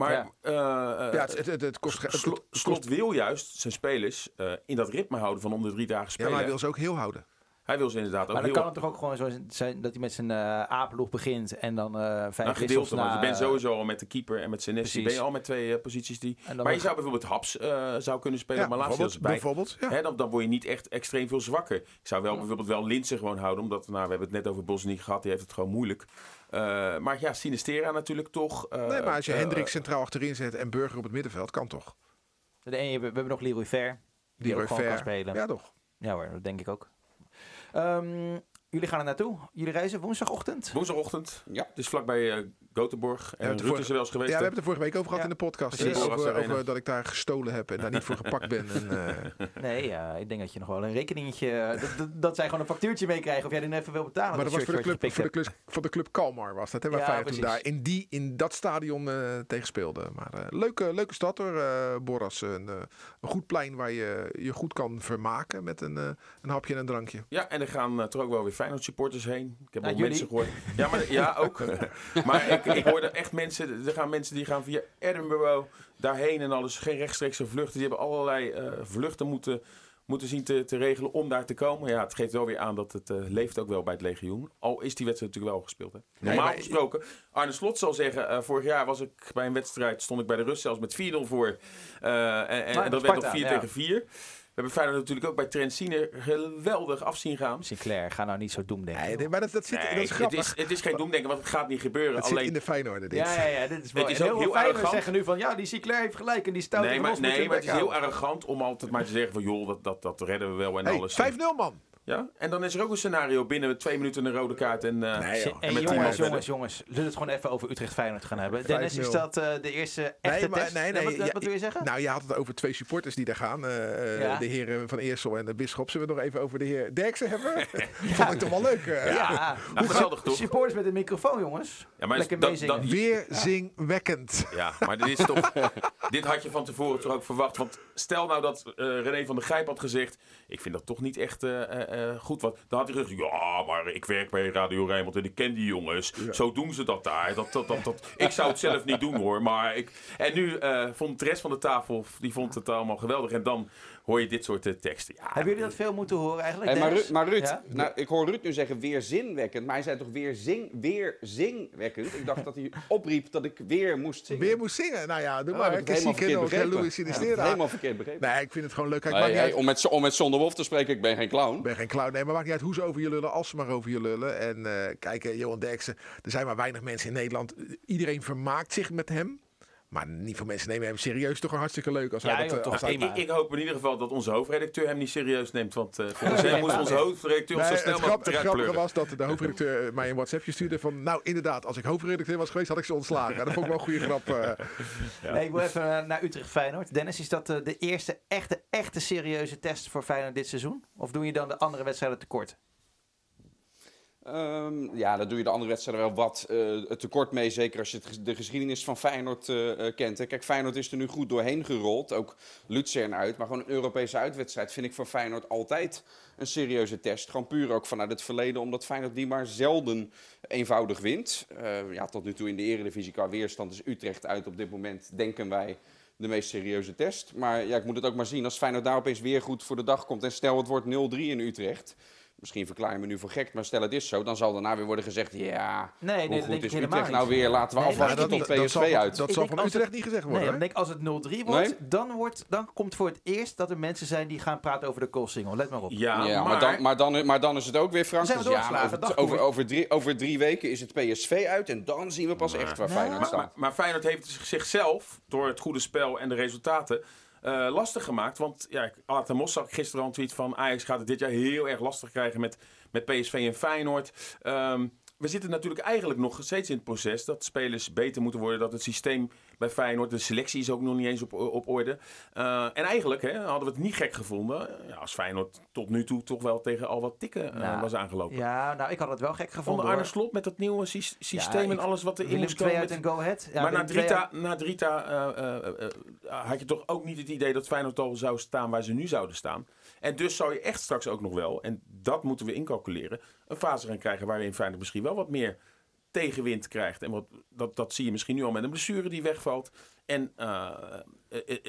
Maar Ja. eh, eh, Ja, het, het, het, het kost, het, Slot, kost- Slot wil juist zijn spelers eh, in dat ritme houden van om de drie dagen ja, spelen. maar hij wil ze ook heel houden. Hij wil ze inderdaad ook Maar dan heel... kan het toch ook gewoon zo zijn dat hij met zijn eh apenploeg begint en dan eh vijf gedeelte, want na... je bent sowieso al met de keeper en met Senesi ben je al met twee eh, posities die... En dan Maar je nog- zou bijvoorbeeld Haps eh, zou kunnen spelen, Ja, maar laatst bijvoorbeeld. bij. bijvoorbeeld ja. Hè, dan, dan word je niet echt extreem veel zwakker. Ik zou wel bijvoorbeeld wel Linsen gewoon houden, omdat nou, we hebben het net over Bosnië gehad, die heeft het gewoon moeilijk. Eh, maar ja, Sinistera natuurlijk toch. eh, Nee, maar als je eh, Hendrik centraal achterin zet en Burger op het middenveld, kan toch? De ene, we hebben nog Leroy Ver. Die Leroy ook gewoon kan spelen. Ja, toch? Ja hoor, dat denk ik ook. Ehm, jullie gaan er naartoe. Jullie reizen woensdagochtend. Woensdagochtend. Ja. Is vlakbij eh Göteborg. En het Ruud vorige- is er wel eens geweest. Ja, we hebben het er vorige week over gehad Ja, in de podcast. Over, dat ik daar gestolen heb en daar niet voor [LAUGHS] gepakt ben. En, eh, Nee, ja, ik denk dat je nog wel een rekeningetje... eh, dat, dat, dat zij gewoon een factuurtje meekrijgen of jij die even wil betalen. maar dat was voor de, club, voor, de club, voor de club Kalmar was dat. Hè, waar Ja, Feyenoord toen daar in, die, in dat stadion eh, tegen speelde. Maar eh, leuke, leuke stad hoor, eh Boras. Een, eh, een goed plein waar je je goed kan vermaken met een, een hapje en een drankje. Ja, en er gaan toch ook wel weer Feyenoord supporters heen. Ik heb Nou, al jullie? mensen gehoord. Ja, maar ja, ook. [LAUGHS] maar ik, ik hoorde echt mensen, er gaan mensen die gaan via Edinburgh daarheen en alles. Geen rechtstreekse vluchten. Die hebben allerlei eh, vluchten moeten, moeten zien te, te regelen om daar te komen. Ja, het geeft wel weer aan dat het eh, leeft ook wel bij het legioen. Al is die wedstrijd natuurlijk wel gespeeld. Hè. Normaal maar- gesproken, Arne Slot zal zeggen, eh, vorig jaar was ik bij een wedstrijd, stond ik bij de rust zelfs met 4-0 voor. En, en, en dat werd nog Sparta, 4 ja. tegen 4. We hebben Feyenoord natuurlijk ook bij Trensine geweldig af zien gaan. Sinclair, ga nou niet zo doen, denk ik. Nee, nee, maar dat, dat, zit, Nee, dat is het, grappig. is, het is geen doemdenken, want het gaat niet gebeuren. Het zit in Alleen, de Feyenoord dit. Ja, ja, ja, dit is [LAUGHS] wel... Het is heel heel arrogant. zeggen nu van, ja, die Sinclair heeft gelijk en die stout nee, maar, nee, maar het is heel arrogant om altijd maar te zeggen van joh, dat, dat, dat redden we wel en Hey, alles. 5-0 man. Ja? En dan is er ook een scenario binnen twee minuten een rode kaart. En, eh, Nee, joh. En met jongens, jongens, jongens, zullen we het gewoon even over Utrecht Feyenoord gaan hebben? Dennis, 5-0. is dat eh, de eerste echte Nee, maar test? nee, nee. wat, ja, wat wil je zeggen? Nou, je had het over twee supporters die daar gaan. eh, Ja. De heren van Eersel en de Bisschop. Zullen we het nog even over de heer Derksen hebben? [LAUGHS] [LAUGHS] Vond ik toch wel leuk. ja, Nou, geweldig toch? supporters met een microfoon, jongens. Ja, maar Lekker dat- Weer zingwekkend. Ja, maar dit is toch. [LAUGHS] dit had je van tevoren toch ook verwacht. Want stel nou dat eh, René van der Gijp had gezegd. Ik vind dat toch niet echt eh, goed. Wat, dan had hij gezegd. Ja, maar ik werk bij Radio Rijnmond en ik ken die jongens. Zo doen ze dat daar. Dat, dat, dat, dat, ik zou het zelf niet doen hoor. Maar ik, en nu eh, vond de rest van de tafel. Die vond het allemaal geweldig. En dan hoor je dit soort eh, teksten. Ja, Hebben jullie dat veel moeten horen eigenlijk? Hey, maar? Ru- maar Ruud, Ja? nou, ik hoor Ruud nu zeggen weer zinwekkend, maar hij zei toch weer, zing, weer zingwekkend? Ik dacht dat hij [LAUGHS] opriep dat ik weer moest zingen. Weer moest zingen. Nou ja, doe Oh, maar. ik het helemaal Klassieke verkeerd nog. begrepen. Louis Sinistera. helemaal verkeerd begrepen. Nee, ik vind het gewoon leuk. Kijk, hey, om, met, om met Zonder Wolf te spreken, ik ben geen clown. Ik ben geen clown. Nee, maar maakt niet uit hoe ze over je lullen, als ze maar over je lullen. En eh kijk, eh, Johan Derksen, er zijn maar weinig mensen in Nederland. Iedereen vermaakt zich met hem. Maar niet veel mensen nemen hem serieus. Toch een hartstikke leuk als Ja, hij dat... joh, eh, toch als hij- prima. ik, ik hoop in ieder geval dat onze hoofdredacteur hem niet serieus neemt. Want eh volgens hem moest onze hoofdredacteur ons zo snel het, grap, grappige was dat de hoofdredacteur mij een WhatsAppje stuurde van... Nou, inderdaad, als ik hoofdredacteur was geweest, had ik ze ontslagen. Dat vond ik wel een goede grap. eh. Nee, ik wil even eh, naar Utrecht Feyenoord. Dennis, is dat eh, de eerste echte, echte serieuze test voor Feyenoord dit seizoen? Of doe je dan de andere wedstrijden tekort? Ehm, ja, daar doe je de andere wedstrijden wel wat eh, tekort mee. Zeker als je de geschiedenis van Feyenoord eh, eh, kent. Hè. Kijk, Feyenoord is er nu goed doorheen gerold. Ook Luzern uit. Maar gewoon een Europese uitwedstrijd vind ik voor Feyenoord altijd een serieuze test. Gewoon puur ook vanuit het verleden. Omdat Feyenoord die maar zelden eenvoudig wint. Eh, ja, tot nu toe in de eredivisie qua weerstand is Utrecht uit op dit moment, denken wij, de meest serieuze test. Maar ja, ik moet het ook maar zien. Als Feyenoord daar opeens weer goed voor de dag komt. En stel het wordt 0-3 in Utrecht Misschien verklaar je me nu voor gek, maar stel het is zo, dan zal daarna weer worden gezegd, ja, Nee, nee, hoe dat goed denk is ik helemaal Utrecht nou weer, laten we Nee, afwachten tot PSV dat zal, uit. Dat Ik zal van Utrecht niet gezegd worden. Nee, ik denk als het 0-3 wordt, Nee? dan, wordt, dan komt voor het eerst dat er mensen zijn die gaan praten over de Koolsingel. Let maar op. Ja, Ja, maar, maar, dan, maar, dan, maar dan is het ook weer, Frank. Dus ja, over, over, drie, over drie weken is het PSV uit en dan zien we pas echt waar Nou, Feyenoord staat. maar, maar Feyenoord heeft zichzelf, door het goede spel en de resultaten, eh, lastig gemaakt. Want ja, Aten Mos zag gisteren al een tweet van Ajax gaat het dit jaar heel erg lastig krijgen met, met PSV en Feyenoord. Ehm, we zitten natuurlijk eigenlijk nog steeds in het proces dat spelers beter moeten worden. Dat het systeem bij Feyenoord, de selectie is ook nog niet eens op, op orde. Eh, en eigenlijk hè, hadden we het niet gek gevonden ja, als Feyenoord tot nu toe toch wel tegen al wat tikken eh, Nou, was aangelopen. Ja, nou, ik had het wel gek gevonden. Onder Arne. Slot met dat nieuwe sy- systeem Ja, en alles wat erin moest 2 komen. uit met- en Go Ahead. Ja, maar na Drita, na Drita eh, had je toch ook niet het idee dat Feyenoord al zou staan waar ze nu zouden staan. En dus zou je echt straks ook nog wel, en dat moeten we incalculeren, een fase gaan krijgen waarin Feyenoord misschien wel wat meer tegenwind krijgt. En wat, dat, dat zie je misschien nu al met een blessure die wegvalt. En eh,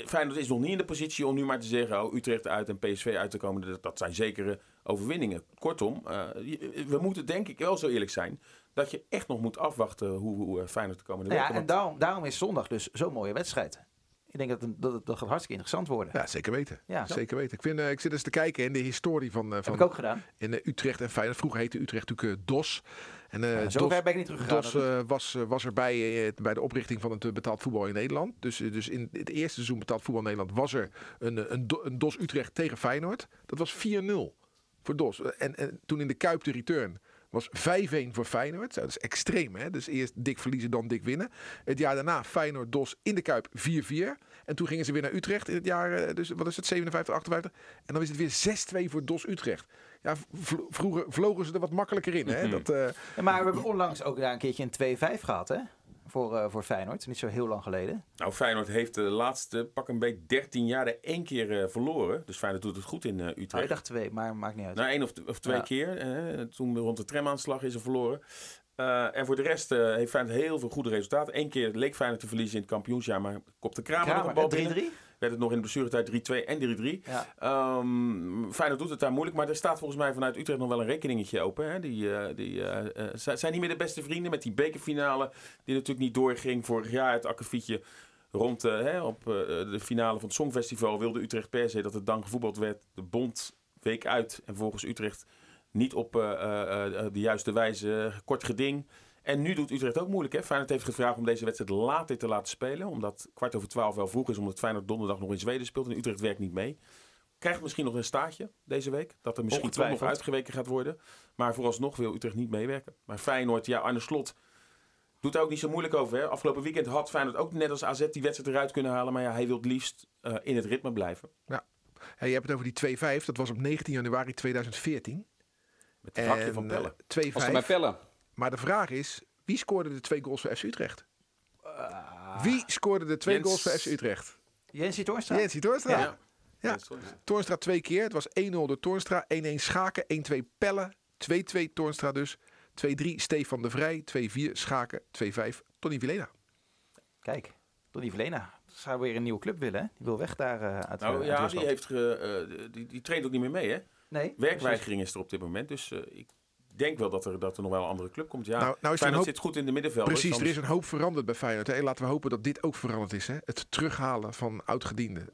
Feyenoord is nog niet in de positie om nu maar te zeggen... Oh, Utrecht uit en PSV uit te komen. Dat, dat zijn zekere overwinningen. Kortom, we moeten denk ik wel zo eerlijk zijn... dat je echt nog moet afwachten hoe, hoe Feyenoord de komende Nou ja, weken... en want- daarom, daarom is zondag dus zo'n mooie wedstrijd. Ik denk dat, het- dat, gaat hartstikke interessant worden. Ja, zeker weten. Ja, zo. Zeker weten. Ik, vind, eh, ik zit eens te kijken in de historie van, heb van ik ook gedaan. in, eh, Utrecht en Feyenoord. Vroeger heette Utrecht natuurlijk DOS. En, eh, Ja, DOS, Zover ben ik niet teruggegaan. DOS was, was erbij eh, bij de oprichting van het betaald voetbal in Nederland. Dus, dus in het eerste seizoen betaald voetbal in Nederland was er een, een, een DOS Utrecht tegen Feyenoord. Dat was 4-0 voor DOS. En, en toen in de Kuip de return was 5-1 voor Feyenoord. Dat is extreem, hè? Dus eerst dik verliezen, dan dik winnen. Het jaar daarna Feyenoord-DOS in de Kuip 4-4. En toen gingen ze weer naar Utrecht in het jaar, eh, dus wat is het, 57, 58. En dan is het weer 6-2 voor DOS Utrecht. Ja, vroeger vlogen ze er wat makkelijker in, hè? Dat, eh, Ja, maar we hebben onlangs ook daar een keertje een 2-5 gehad, hè? Voor, eh, voor Feyenoord. Niet zo heel lang geleden. Nou, Feyenoord heeft de laatste pak een beetje 13 jaar er één keer eh, verloren. Dus Feyenoord doet het goed in eh, Nou, Utrecht. ik dacht twee, maar maakt niet uit. Nou, één of, of twee Ja. keer. toen rond de tramaanslag is er verloren. En voor de rest heeft Feyenoord heel veel goede resultaten. Eén keer leek Feyenoord te verliezen in het kampioensjaar, maar kopte Kramer, nog een bal Kramer, binnen. 3-3? Werd het nog in de blessuretijd 3-2 en 3-3. Ja. Ehm Feyenoord doet het daar moeilijk, maar er staat volgens mij vanuit Utrecht nog wel een rekeningetje open. Hè? Die, eh, die eh, eh, zijn niet meer de beste vrienden met die bekerfinale, die natuurlijk niet doorging. Vorig jaar het akkefietje rond hè, op de finale van het Songfestival wilde Utrecht per se dat het dan gevoetbald werd. De bond week uit en volgens Utrecht niet op de juiste wijze kort geding. En nu doet Utrecht ook moeilijk. Hè? Feyenoord heeft gevraagd om deze wedstrijd later te laten spelen. Omdat kwart over twaalf wel vroeg is. Omdat Feyenoord donderdag nog in Zweden speelt. En Utrecht werkt niet mee. Krijgt misschien nog een staartje deze week. Dat er misschien toch nog uitgeweken gaat worden. Maar vooralsnog wil Utrecht niet meewerken. Maar Feyenoord, ja, Arne Slot doet daar ook niet zo moeilijk over. Hè? Afgelopen weekend had Feyenoord ook net als AZ die wedstrijd eruit kunnen halen. Maar ja, hij wil het liefst eh, in het ritme blijven. hey, je hebt het over die 2-5. Dat was op 19 januari 2014. Met het hakje van En, Pelle. eh, 2-5. Als er bij Pellen. Maar de vraag is, wie scoorde de twee goals voor FC Utrecht? wie scoorde de twee Jens- goals voor FC Utrecht? Jensie Toornstra? Jensie Toornstra. Ja. Ja. Toornstra twee keer. Het was 1-0 door Toornstra. 1-1 Schaken. 1-2 Pelle. 2-2 Toornstra dus. 2-3 Stefan de Vrij. 2-4 Schaken. 2-5 Tony Vilena. Kijk, Donny Verlena. Zou weer een nieuwe club willen, hè? Die wil weg daar eh, uit Nou uit ja, die, heeft ge, eh, die, die traint ook niet meer mee, hè? Nee, Werkweigering is er op dit moment. Dus eh, ik denk wel dat er, dat er nog wel een andere club komt. Ja, Nou, nou is er een Feyenoord hoop- zit goed in de middenveld. Precies, er is een hoop veranderd bij Feyenoord. Hè. Laten we hopen dat dit ook veranderd is. Hè. Het terughalen van oudgedienden.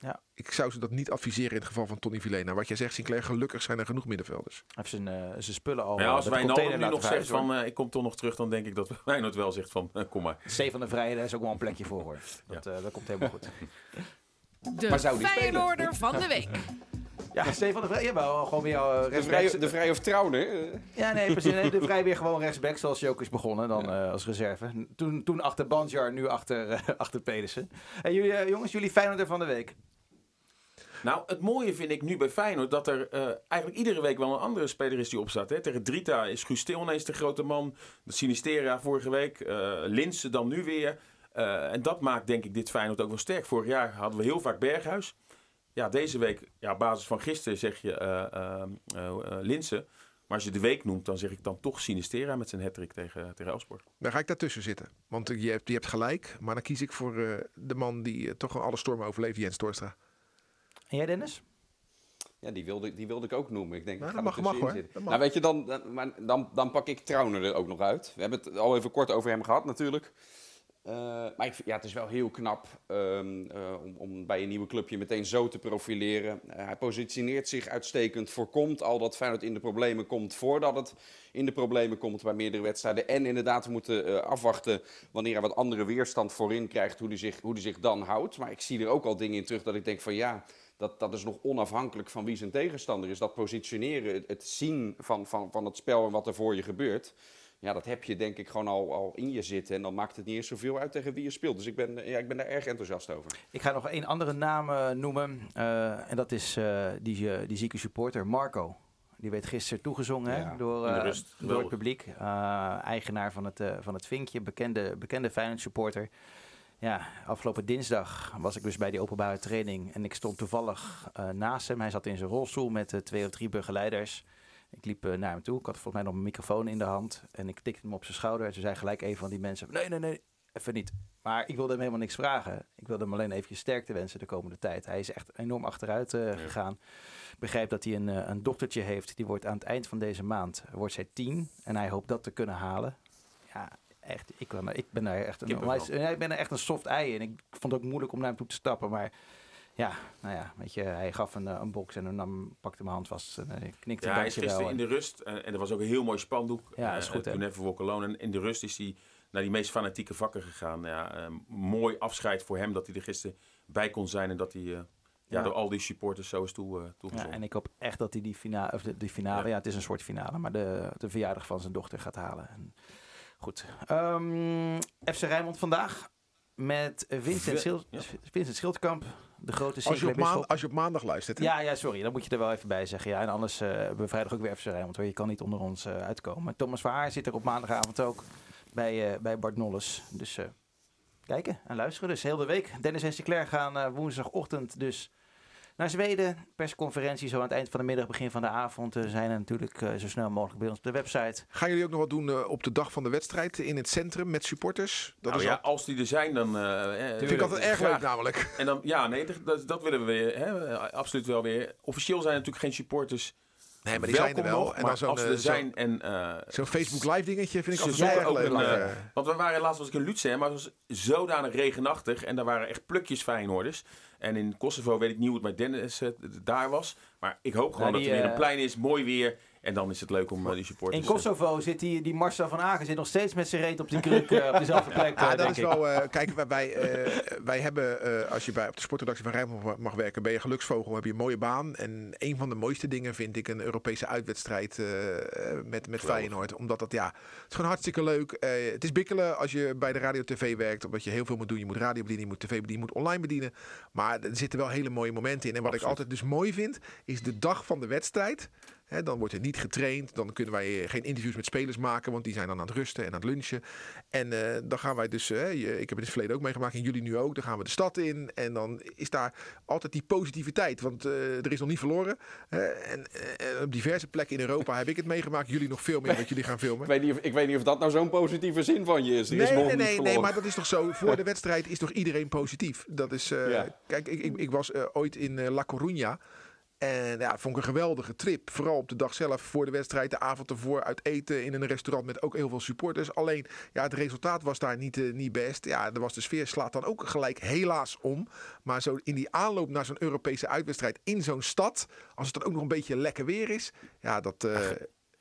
Ja. Ik zou ze dat niet adviseren in het geval van Tony Vilena. Wat jij zegt, Sinclair, gelukkig zijn er genoeg middenvelders. Hij heeft zijn, eh, zijn spullen al Ja, eh, als container nu nog zegt van eh, ik kom toch nog terug, dan denk ik dat [LAUGHS] Feyenoord wel zegt van eh, kom maar. hoor. Stefan de Vrij, daar is ook wel een plekje voor, hoor. Dat, dat komt helemaal goed. De Maar zou die spelen? Feyenoorder van de week. Ja, Stefan de Vrij, jawel, gewoon weer uh, De rechtsback. vrij, de vrij of trouwen, hè? Ja, nee, precies. Nee, de [LAUGHS] Vrij weer gewoon rechtsback, zoals hij ook is begonnen, dan eh, als reserve. Toen, toen achter Banjar, nu achter, eh, [LAUGHS] achter Pedersen. En jullie, eh, jongens, jullie Feyenoorder van de week. Nou, het mooie vind ik nu bij Feyenoord dat er eh, eigenlijk iedere week wel een andere speler is die opstaat. Hè. Tegen Drita is Guus Til ineens de grote man. De Sinistera vorige week. eh Linse dan nu weer. Eh, en dat maakt denk ik dit Feyenoord ook wel sterk. Vorig jaar hadden we heel vaak Berghuis. Ja, deze week, ja, op basis van gisteren zeg je eh eh, eh, eh, Linse. Maar als je de week noemt, dan zeg ik dan toch Sinistera met zijn hattrick tegen, tegen Elfsborg. Dan ga ik daartussen zitten. Want je hebt, je hebt gelijk. Maar dan kies ik voor eh, de man die toch alle stormen overleeft, Jens Toornstra. En jij, Dennis? Ja, die wilde, die wilde ik ook noemen. Ik denk, Nou, ik ga dat er mag- mag, hoor. Dat mag. Nou, weet je, dan, dan, maar dan, dan pak ik Trauner er ook nog uit. We hebben het al even kort over hem gehad natuurlijk. Eh, maar ja, het is wel heel knap ehm, eh, om, om bij een nieuwe clubje meteen zo te profileren. Eh, hij positioneert zich uitstekend, voorkomt al dat Feyenoord in de problemen komt voordat het in de problemen komt bij meerdere wedstrijden. En inderdaad, we moeten afwachten wanneer hij wat andere weerstand voorin krijgt, hoe hij zich, hoe die zich dan houdt. Maar ik zie er ook al dingen in terug dat ik denk van ja, dat, dat is nog onafhankelijk van wie zijn tegenstander is. Dat positioneren, het, het zien van, van, van het spel en wat er voor je gebeurt. Ja, dat heb je denk ik gewoon al, al in je zitten. En dan maakt het niet eens zoveel uit tegen wie je speelt. Dus ik ben, ja, ik ben daar erg enthousiast over. Ik ga nog één andere naam eh, noemen. eh, en dat is eh, die, eh, die zieke supporter, Marco. Die werd gisteren toegezongen hè, door, eh, rust. het publiek. Eh, eigenaar van het, eh, van het Vinkje, bekende, bekende Feyenoord supporter. Ja, afgelopen dinsdag was ik dus bij die openbare training. En ik stond toevallig eh, naast hem. Hij zat in zijn rolstoel met eh, twee of drie begeleiders. Ik liep eh, naar hem toe. Ik had volgens mij nog een microfoon in de hand. En ik tikte hem op zijn schouder. En toen zei gelijk een van die mensen... Nee, nee, nee, even niet. Maar ik wilde hem helemaal niks vragen. Ik wilde hem alleen even sterkte wensen de komende tijd. Hij is echt enorm achteruit eh, gegaan. Ik begrijp dat hij een, eh, een dochtertje heeft. Die wordt aan het eind van deze maand wordt zij tien. En hij hoopt dat te kunnen halen. Ja, echt. Ik, ben, ik ben daar echt een, ik ben er echt een soft ei in. Ik vond het ook moeilijk om naar hem toe te stappen. Maar ja, nou ja, weet je, hij gaf een, eh, een box en nam, pakte mijn hand vast. En hij knikte Ja, hij is gisteren in de rust. eh, en er was ook een heel mooi spandoek. Ja, dat is eh, goed? Toen even Walk Alone. En in de rust is hij naar die meest fanatieke vakken gegaan. Ja, eh, mooi afscheid voor hem dat hij er gisteren bij kon zijn. En dat hij eh, ja. Ja. door al die supporters zo is toe, eh, Ja, en ik hoop echt dat hij die finale, of de, die finale, ja. Ja. het is een soort finale, maar de, de verjaardag van zijn dochter gaat halen. En, goed. Ehm, FC Rijnmond vandaag met Vincent, Ve- Schil- ja. Vincent Schildkamp, de grote Als je, op als je maandag luistert. hè? Ja, ja, sorry, dan moet je er wel even bij zeggen. Ja, en anders eh, hebben we vrijdag ook weer FC Rijnmond, hoor. Je kan niet onder ons eh, uitkomen. Thomas Verhaar zit er op maandagavond ook bij, eh, bij Bart Nolles. Dus eh, kijken en luisteren. Dus heel de week. Dennis en Sinclair gaan woensdagochtend dus naar Zweden. Persconferentie zo aan het eind van de middag, begin van de avond. eh, zijn er natuurlijk eh, zo snel mogelijk bij ons op de website. Gaan jullie ook nog wat doen eh, op de dag van de wedstrijd in het centrum met supporters? Dat Nou is ja, al- als die er zijn, dan... eh, eh, vind ik altijd erg graag. leuk namelijk. En dan, ja, nee, dat, dat willen we weer, hè, absoluut wel weer. Officieel zijn er natuurlijk geen supporters Nee, maar die zijn er welkom wel. nog, en maar dan zo'n als ze eh, er zo'n- zijn en... eh, zo'n Facebook live dingetje vind ik Ze altijd zongen erg ook leuk. eh. eh, want we waren laatst was ik in Lutsen, maar het was zodanig regenachtig. En daar waren echt plukjes Feyenoorders. En in Kosovo weet ik niet hoe het met Dennis eh, daar was. Maar ik hoop gewoon die, dat er weer eh, een plein is, mooi weer. En dan is het leuk om eh, die supporters... In Kosovo zit die, die Marcel van Aken zit nog steeds met zijn reet op die kruk eh, op dezelfde plek, Ja, eh, dat denk is ik. wel. eh, kijk, wij, wij, eh, wij hebben, eh, als je bij, op de sportredactie van Rijnmond mag- werken, ben je geluksvogel, heb je een mooie baan. En een van de mooiste dingen vind ik een Europese uitwedstrijd eh, met, met. Feyenoord. Omdat dat, ja, het is gewoon hartstikke leuk. Eh, het is bikkelen als je bij de radio-tv werkt, omdat je heel veel moet doen. Je moet radio bedienen, je moet tv bedienen, je moet online bedienen. Maar er zitten wel hele mooie momenten in. En wat ik altijd dus mooi vind, is de dag van de wedstrijd. Dan wordt er niet getraind. Dan kunnen wij eh, geen interviews met spelers maken. Want die zijn dan aan het rusten en aan het lunchen. En eh, dan gaan wij dus... eh, ik heb het in het verleden ook meegemaakt. En jullie nu ook. Dan gaan we de stad in. En dan is daar altijd die positiviteit. Want er is nog niet verloren. en eh, op diverse plekken in Europa heb ik het meegemaakt. Jullie nog veel meer. Want jullie gaan filmen. Ik weet niet of, ik weet niet of dat nou zo'n positieve zin van je is. Er is Nee, nog nee, nee, nee, maar dat is toch zo. Voor de wedstrijd is toch iedereen positief. Dat is. Ja. Kijk, ik, ik, ik was ooit in La Coruña. En ja, vond ik een geweldige trip. Vooral op de dag zelf voor de wedstrijd, de avond ervoor uit eten in een restaurant met ook heel veel supporters. Alleen, ja, het resultaat was daar niet, eh, niet best. Ja, er was de sfeer slaat dan ook gelijk helaas om. Maar zo in die aanloop naar zo'n Europese uitwedstrijd in zo'n stad, als het dan ook nog een beetje lekker weer is, ja, dat eh,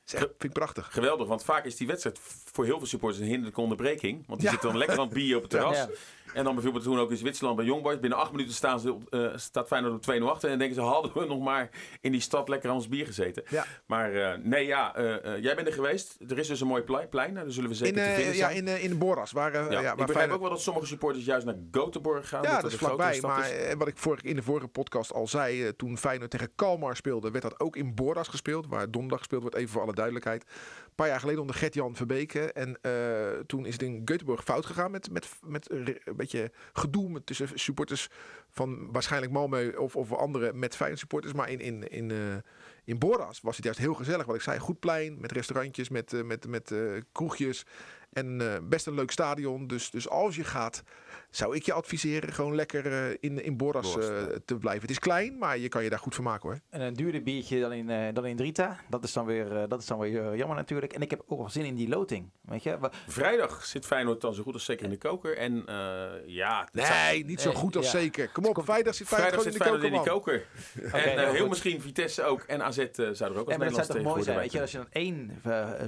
vind ik prachtig. Geweldig, want vaak is die wedstrijd voor heel veel supporters een hinderlijke onderbreking. Want die Ja. zitten dan lekker aan het bier op het terras. Ja. En dan bijvoorbeeld toen ook in Zwitserland bij Youngboys. Binnen acht minuten staan ze op, eh, staat Feyenoord op 2-0 achter. En dan denken ze, hadden we nog maar in die stad lekker aan ons bier gezeten. Ja. Maar eh, nee, ja, eh, jij bent er geweest. Er is dus een mooi plein. plein. Daar zullen we zeker In, te vinden ja, zijn. in, eh, in Boras. Waar, Ja, ja, ik waar begrijp Feyenoord- ook wel dat sommige supporters juist naar Göteborg gaan. Ja, omdat dat is vlakbij. Maar is. wat ik vorig, in de vorige podcast al zei, toen Feyenoord tegen Kalmar speelde, werd dat ook in Boras gespeeld, waar donderdag gespeeld wordt, even voor alle duidelijkheid. Paar jaar geleden onder Gert-Jan Verbeke. En eh, toen is het in Göteborg fout gegaan met, met, met een beetje gedoe met, tussen supporters van waarschijnlijk Malmö of, of andere met Feyenoord supporters. Maar in, in, in, eh, in Boras was het juist heel gezellig. Wat ik zei, goed plein, met restaurantjes, met, eh, met, met kroegjes. En best een leuk stadion. Dus, dus als je gaat, zou ik je adviseren gewoon lekker eh, in, in Borras eh, te blijven. Het is klein, maar je kan je daar goed van maken hoor. En een duurder biertje dan in, eh, dan in Drita. Dat is dan weer, eh, dat is dan weer jammer natuurlijk. En ik heb ook wel zin in die loting. Weet je? Vrijdag zit Feyenoord dan zo goed als zeker in de koker. En eh, ja, Nee, niet zo goed als zeker. Kom op, vrijdag zit Feyenoord Vrijdag gewoon zit in de Feyenoord koker, in die man. koker. en eh, heel misschien Vitesse ook. En AZ zou er ook als Nederlands toch mooi zijn, weet je, als je dan één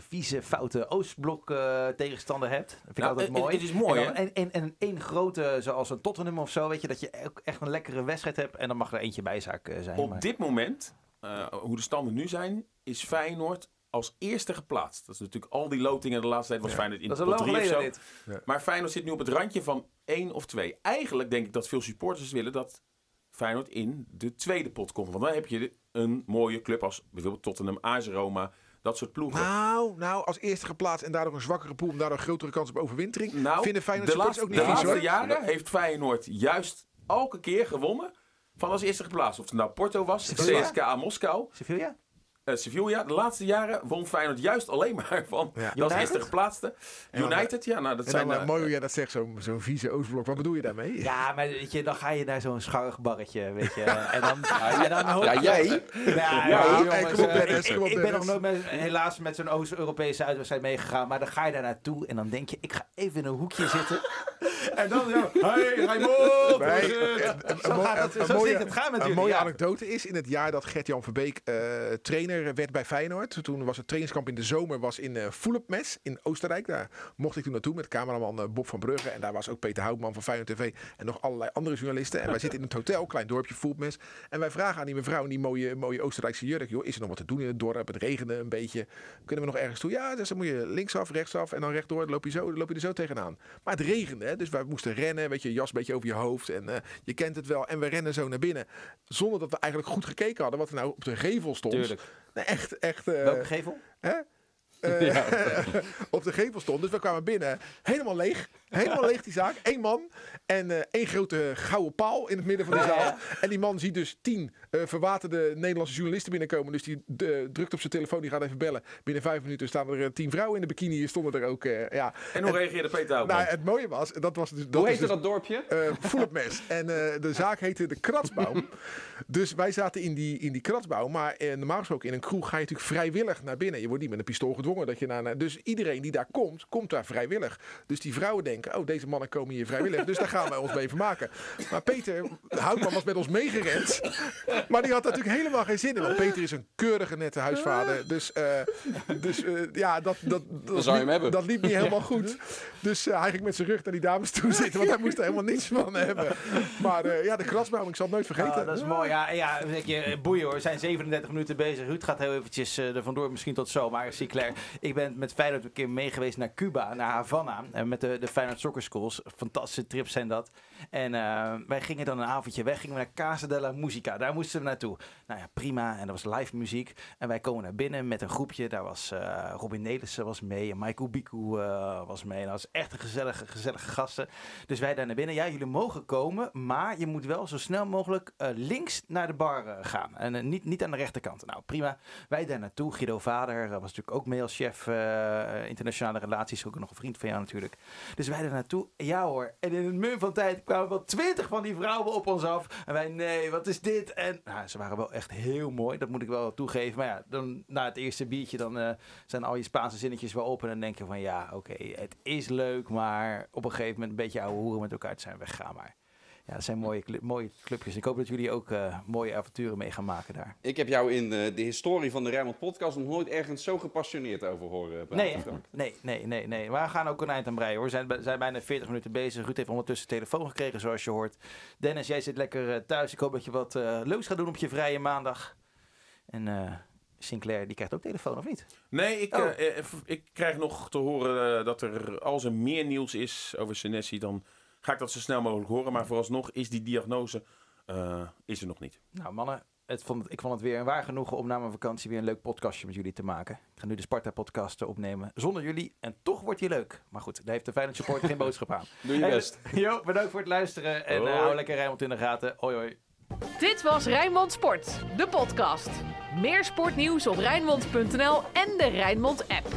vieze, foute Oostblok eh, tegenstander hebt. Dat vind ik Nou, altijd het- mooi. het is mooi, En, dan hè? en, en, en één grote, zoals een Tottenham of zo, weet je, dat je ook echt een lekkere wedstrijd hebt. En dan mag er eentje bijzaak eh, zijn. Op maar- dit moment, eh, hoe de standen nu zijn, is Feyenoord als eerste geplaatst. Dat is natuurlijk al die lotingen de laatste tijd was Feyenoord in dat de lang 3 of zo. dit. Maar Feyenoord zit nu op het randje van één of twee. Eigenlijk denk ik dat veel supporters willen dat Feyenoord in de tweede pot komt. Want dan heb je een mooie club als bijvoorbeeld Tottenham, AS Roma, dat soort ploegen. Nou, nou, als eerste geplaatst en daardoor een zwakkere pool, en daardoor een grotere kans op overwintering. Nou, vinden Feyenoord de laatste, ook de niet vies laatste hoor. jaren heeft Feyenoord juist elke keer gewonnen van als eerste geplaatst. Of het nou Porto was, Sevilla? CSKA Moskou, Sevilla? Eh, Sevilla. De laatste jaren won Feyenoord juist alleen maar [LAUGHS] van Ja. als United? eerste geplaatste. United, ja, nou dat En zijn... dan eh, mooi hoe jij dat zegt, zo'n zo'n vieze Oostblok. Wat bedoel je daarmee? Ja, maar weet je, dan ga je naar zo'n scharrig barretje, weet je. [LAUGHS] En dan, en dan hoop Ja, jij? Ja, Ja, jongens, hey, kom op, Dennis, ik, ben nog nooit met, helaas met zo'n Oost-Europese uitwedstrijd meegegaan. Maar dan ga je daar naartoe en dan denk je, ik ga even in een hoekje zitten. [LAUGHS] En dan zo, hey, Raymond! Nee, een- Zo gaat mo- het- een zo mooie- het gaan Een mooie anekdote is, in het jaar dat Gert-Jan Verbeek eh, werd bij Feyenoord. Toen was het trainingskamp in de zomer was in uh, in Oostenrijk. Daar mocht ik toen naartoe met cameraman eh, Bob van Brugge. En daar was ook Peter Houtman van Feyenoord TV en nog allerlei andere journalisten. En wij zitten in het hotel, klein dorpje Mes. En wij vragen aan die mevrouw in die mooie, mooie Oostenrijkse jurk. Joh, is er nog wat te doen in het dorp? Het regende een beetje. Kunnen we nog ergens toe? Ja, dus dan moet je linksaf, rechtsaf en dan rechtdoor. Dan loop je, zo, dan loop je er zo tegenaan. Maar het regende, dus wij moesten rennen. Weet je, jas beetje over je hoofd. En eh, je kent het wel. En we rennen zo naar binnen. Zonder dat we eigenlijk goed gekeken hadden wat er nou op de gevel stond. Tuurlijk. Nee, echt, echt. eh, Welke gevel? hè? [LAUGHS] Eh, [LAUGHS] op de gevel stond. Dus we kwamen binnen. Helemaal leeg. Helemaal leeg die zaak. Eén man. En eh, één grote gouden paal in het midden van de zaal. En die man ziet dus tien eh, verwaterde Nederlandse journalisten binnenkomen. Dus die drukt op zijn telefoon. Die gaat even bellen. Binnen vijf minuten staan er eh, tien vrouwen in de bikini. Hier stonden er ook. eh, ja. En hoe reageerde Peter Houtman? Nou, het mooie was. Dat was dus, dat Hoe heette dus, dat dorpje? eh voel het mes. En eh, de zaak heette de Kratsbaum. dus wij zaten in die, in die Kratsbaum. Maar eh, normaal gesproken in een kroeg ga je natuurlijk vrijwillig naar binnen. Je wordt niet met een pistool gedwongen. Dat je naar, naar- dus iedereen die daar komt, komt daar vrijwillig. Dus die vrouwen denken, oh deze mannen komen hier vrijwillig. dus daar gaan wij ons mee vermaken. Maar Peter Houtman was met ons meegerend. maar die had natuurlijk helemaal geen zin in. Want Peter is een keurige nette huisvader. Dus, eh, dus eh, ja, dat, dat, dat, zou je hem liep- hebben. dat liep niet helemaal goed. Dus eh, hij ging met zijn rug naar die dames toe zitten. Want hij moest er helemaal niets van hebben. Maar eh, ja, de krasbouw, ik zal het nooit vergeten. Ah, dat is mooi. Ja, ja je, boeien hoor. We zijn 37 minuten bezig. Ruud gaat heel eventjes eh, er vandoor, misschien tot zo. Maar Sinclair, ik ben met Feyenoord een keer mee geweest naar Cuba, naar Havana. En met de, de Feyenoord Soccer Schools. Fantastische trips zijn dat. En eh, wij gingen dan een avondje weg. Gingen we naar Casa de la Musica. Daar moesten we naartoe. Nou ja, prima. En dat was live muziek. En wij komen naar binnen met een groepje. Daar was eh, Robin Nelissen was mee. En Michael Biku eh, was mee. En dat was echt een gezellige, gezellige gasten. Dus wij daar naar binnen. Ja, jullie mogen komen. Maar je moet wel zo snel mogelijk links naar de bar gaan. En niet, niet aan de rechterkant. Nou, prima. Wij daar naartoe. Guido Vader was natuurlijk ook mee als chef internationale relaties. Ook nog een vriend van jou natuurlijk. Dus wij daar naartoe. Ja hoor. En in het mum van tijd kwamen wel twintig van die vrouwen op ons af. En wij, nee, wat is dit? En nou, ze waren wel echt heel mooi. Dat moet ik wel toegeven. Maar ja, dan, na het eerste biertje dan eh, zijn al je Spaanse zinnetjes wel op. En dan denk je van ja, oké, het is leuk. Maar op een gegeven moment een beetje ouwe hoeren met elkaar te zijn weggaan. Maar ja, dat zijn mooie, mooie clubjes. Ik hoop dat jullie ook eh, mooie avonturen mee gaan maken daar. Ik heb jou in eh, de historie van de Rijnmond podcast nog nooit ergens zo gepassioneerd over horen praten, Nee, nee, nee, nee, nee. Maar we gaan ook een eind aan breien hoor. We zijn, zijn bijna 40 minuten bezig. Ruud heeft ondertussen telefoon gekregen zoals je hoort. Dennis, jij zit lekker eh, thuis. Ik hoop dat je wat eh, leuks gaat doen op je vrije maandag. En eh, Sinclair, die krijgt ook telefoon of niet? Nee, ik, Oh. eh, eh, ik krijg nog te horen eh, dat er als er meer nieuws is over Senesi, dan ga ik dat zo snel mogelijk horen. Maar vooralsnog is die diagnose eh, is er nog niet. Nou mannen, het vond ik vond het weer een waar genoegen om na mijn vakantie weer een leuk podcastje met jullie te maken. Ik ga nu de Sparta-podcast opnemen zonder jullie. En toch wordt die leuk. Maar goed, daar heeft de Feyenoord supporter geen [LAUGHS] boodschap aan. Doe je best. Jo, bedankt voor het luisteren. En eh, Hoi. hou lekker Rijnmond in de gaten. Hoi hoi. Dit was Rijnmond Sport, de podcast. Meer sportnieuws op Rijnmond.nl en de Rijnmond app.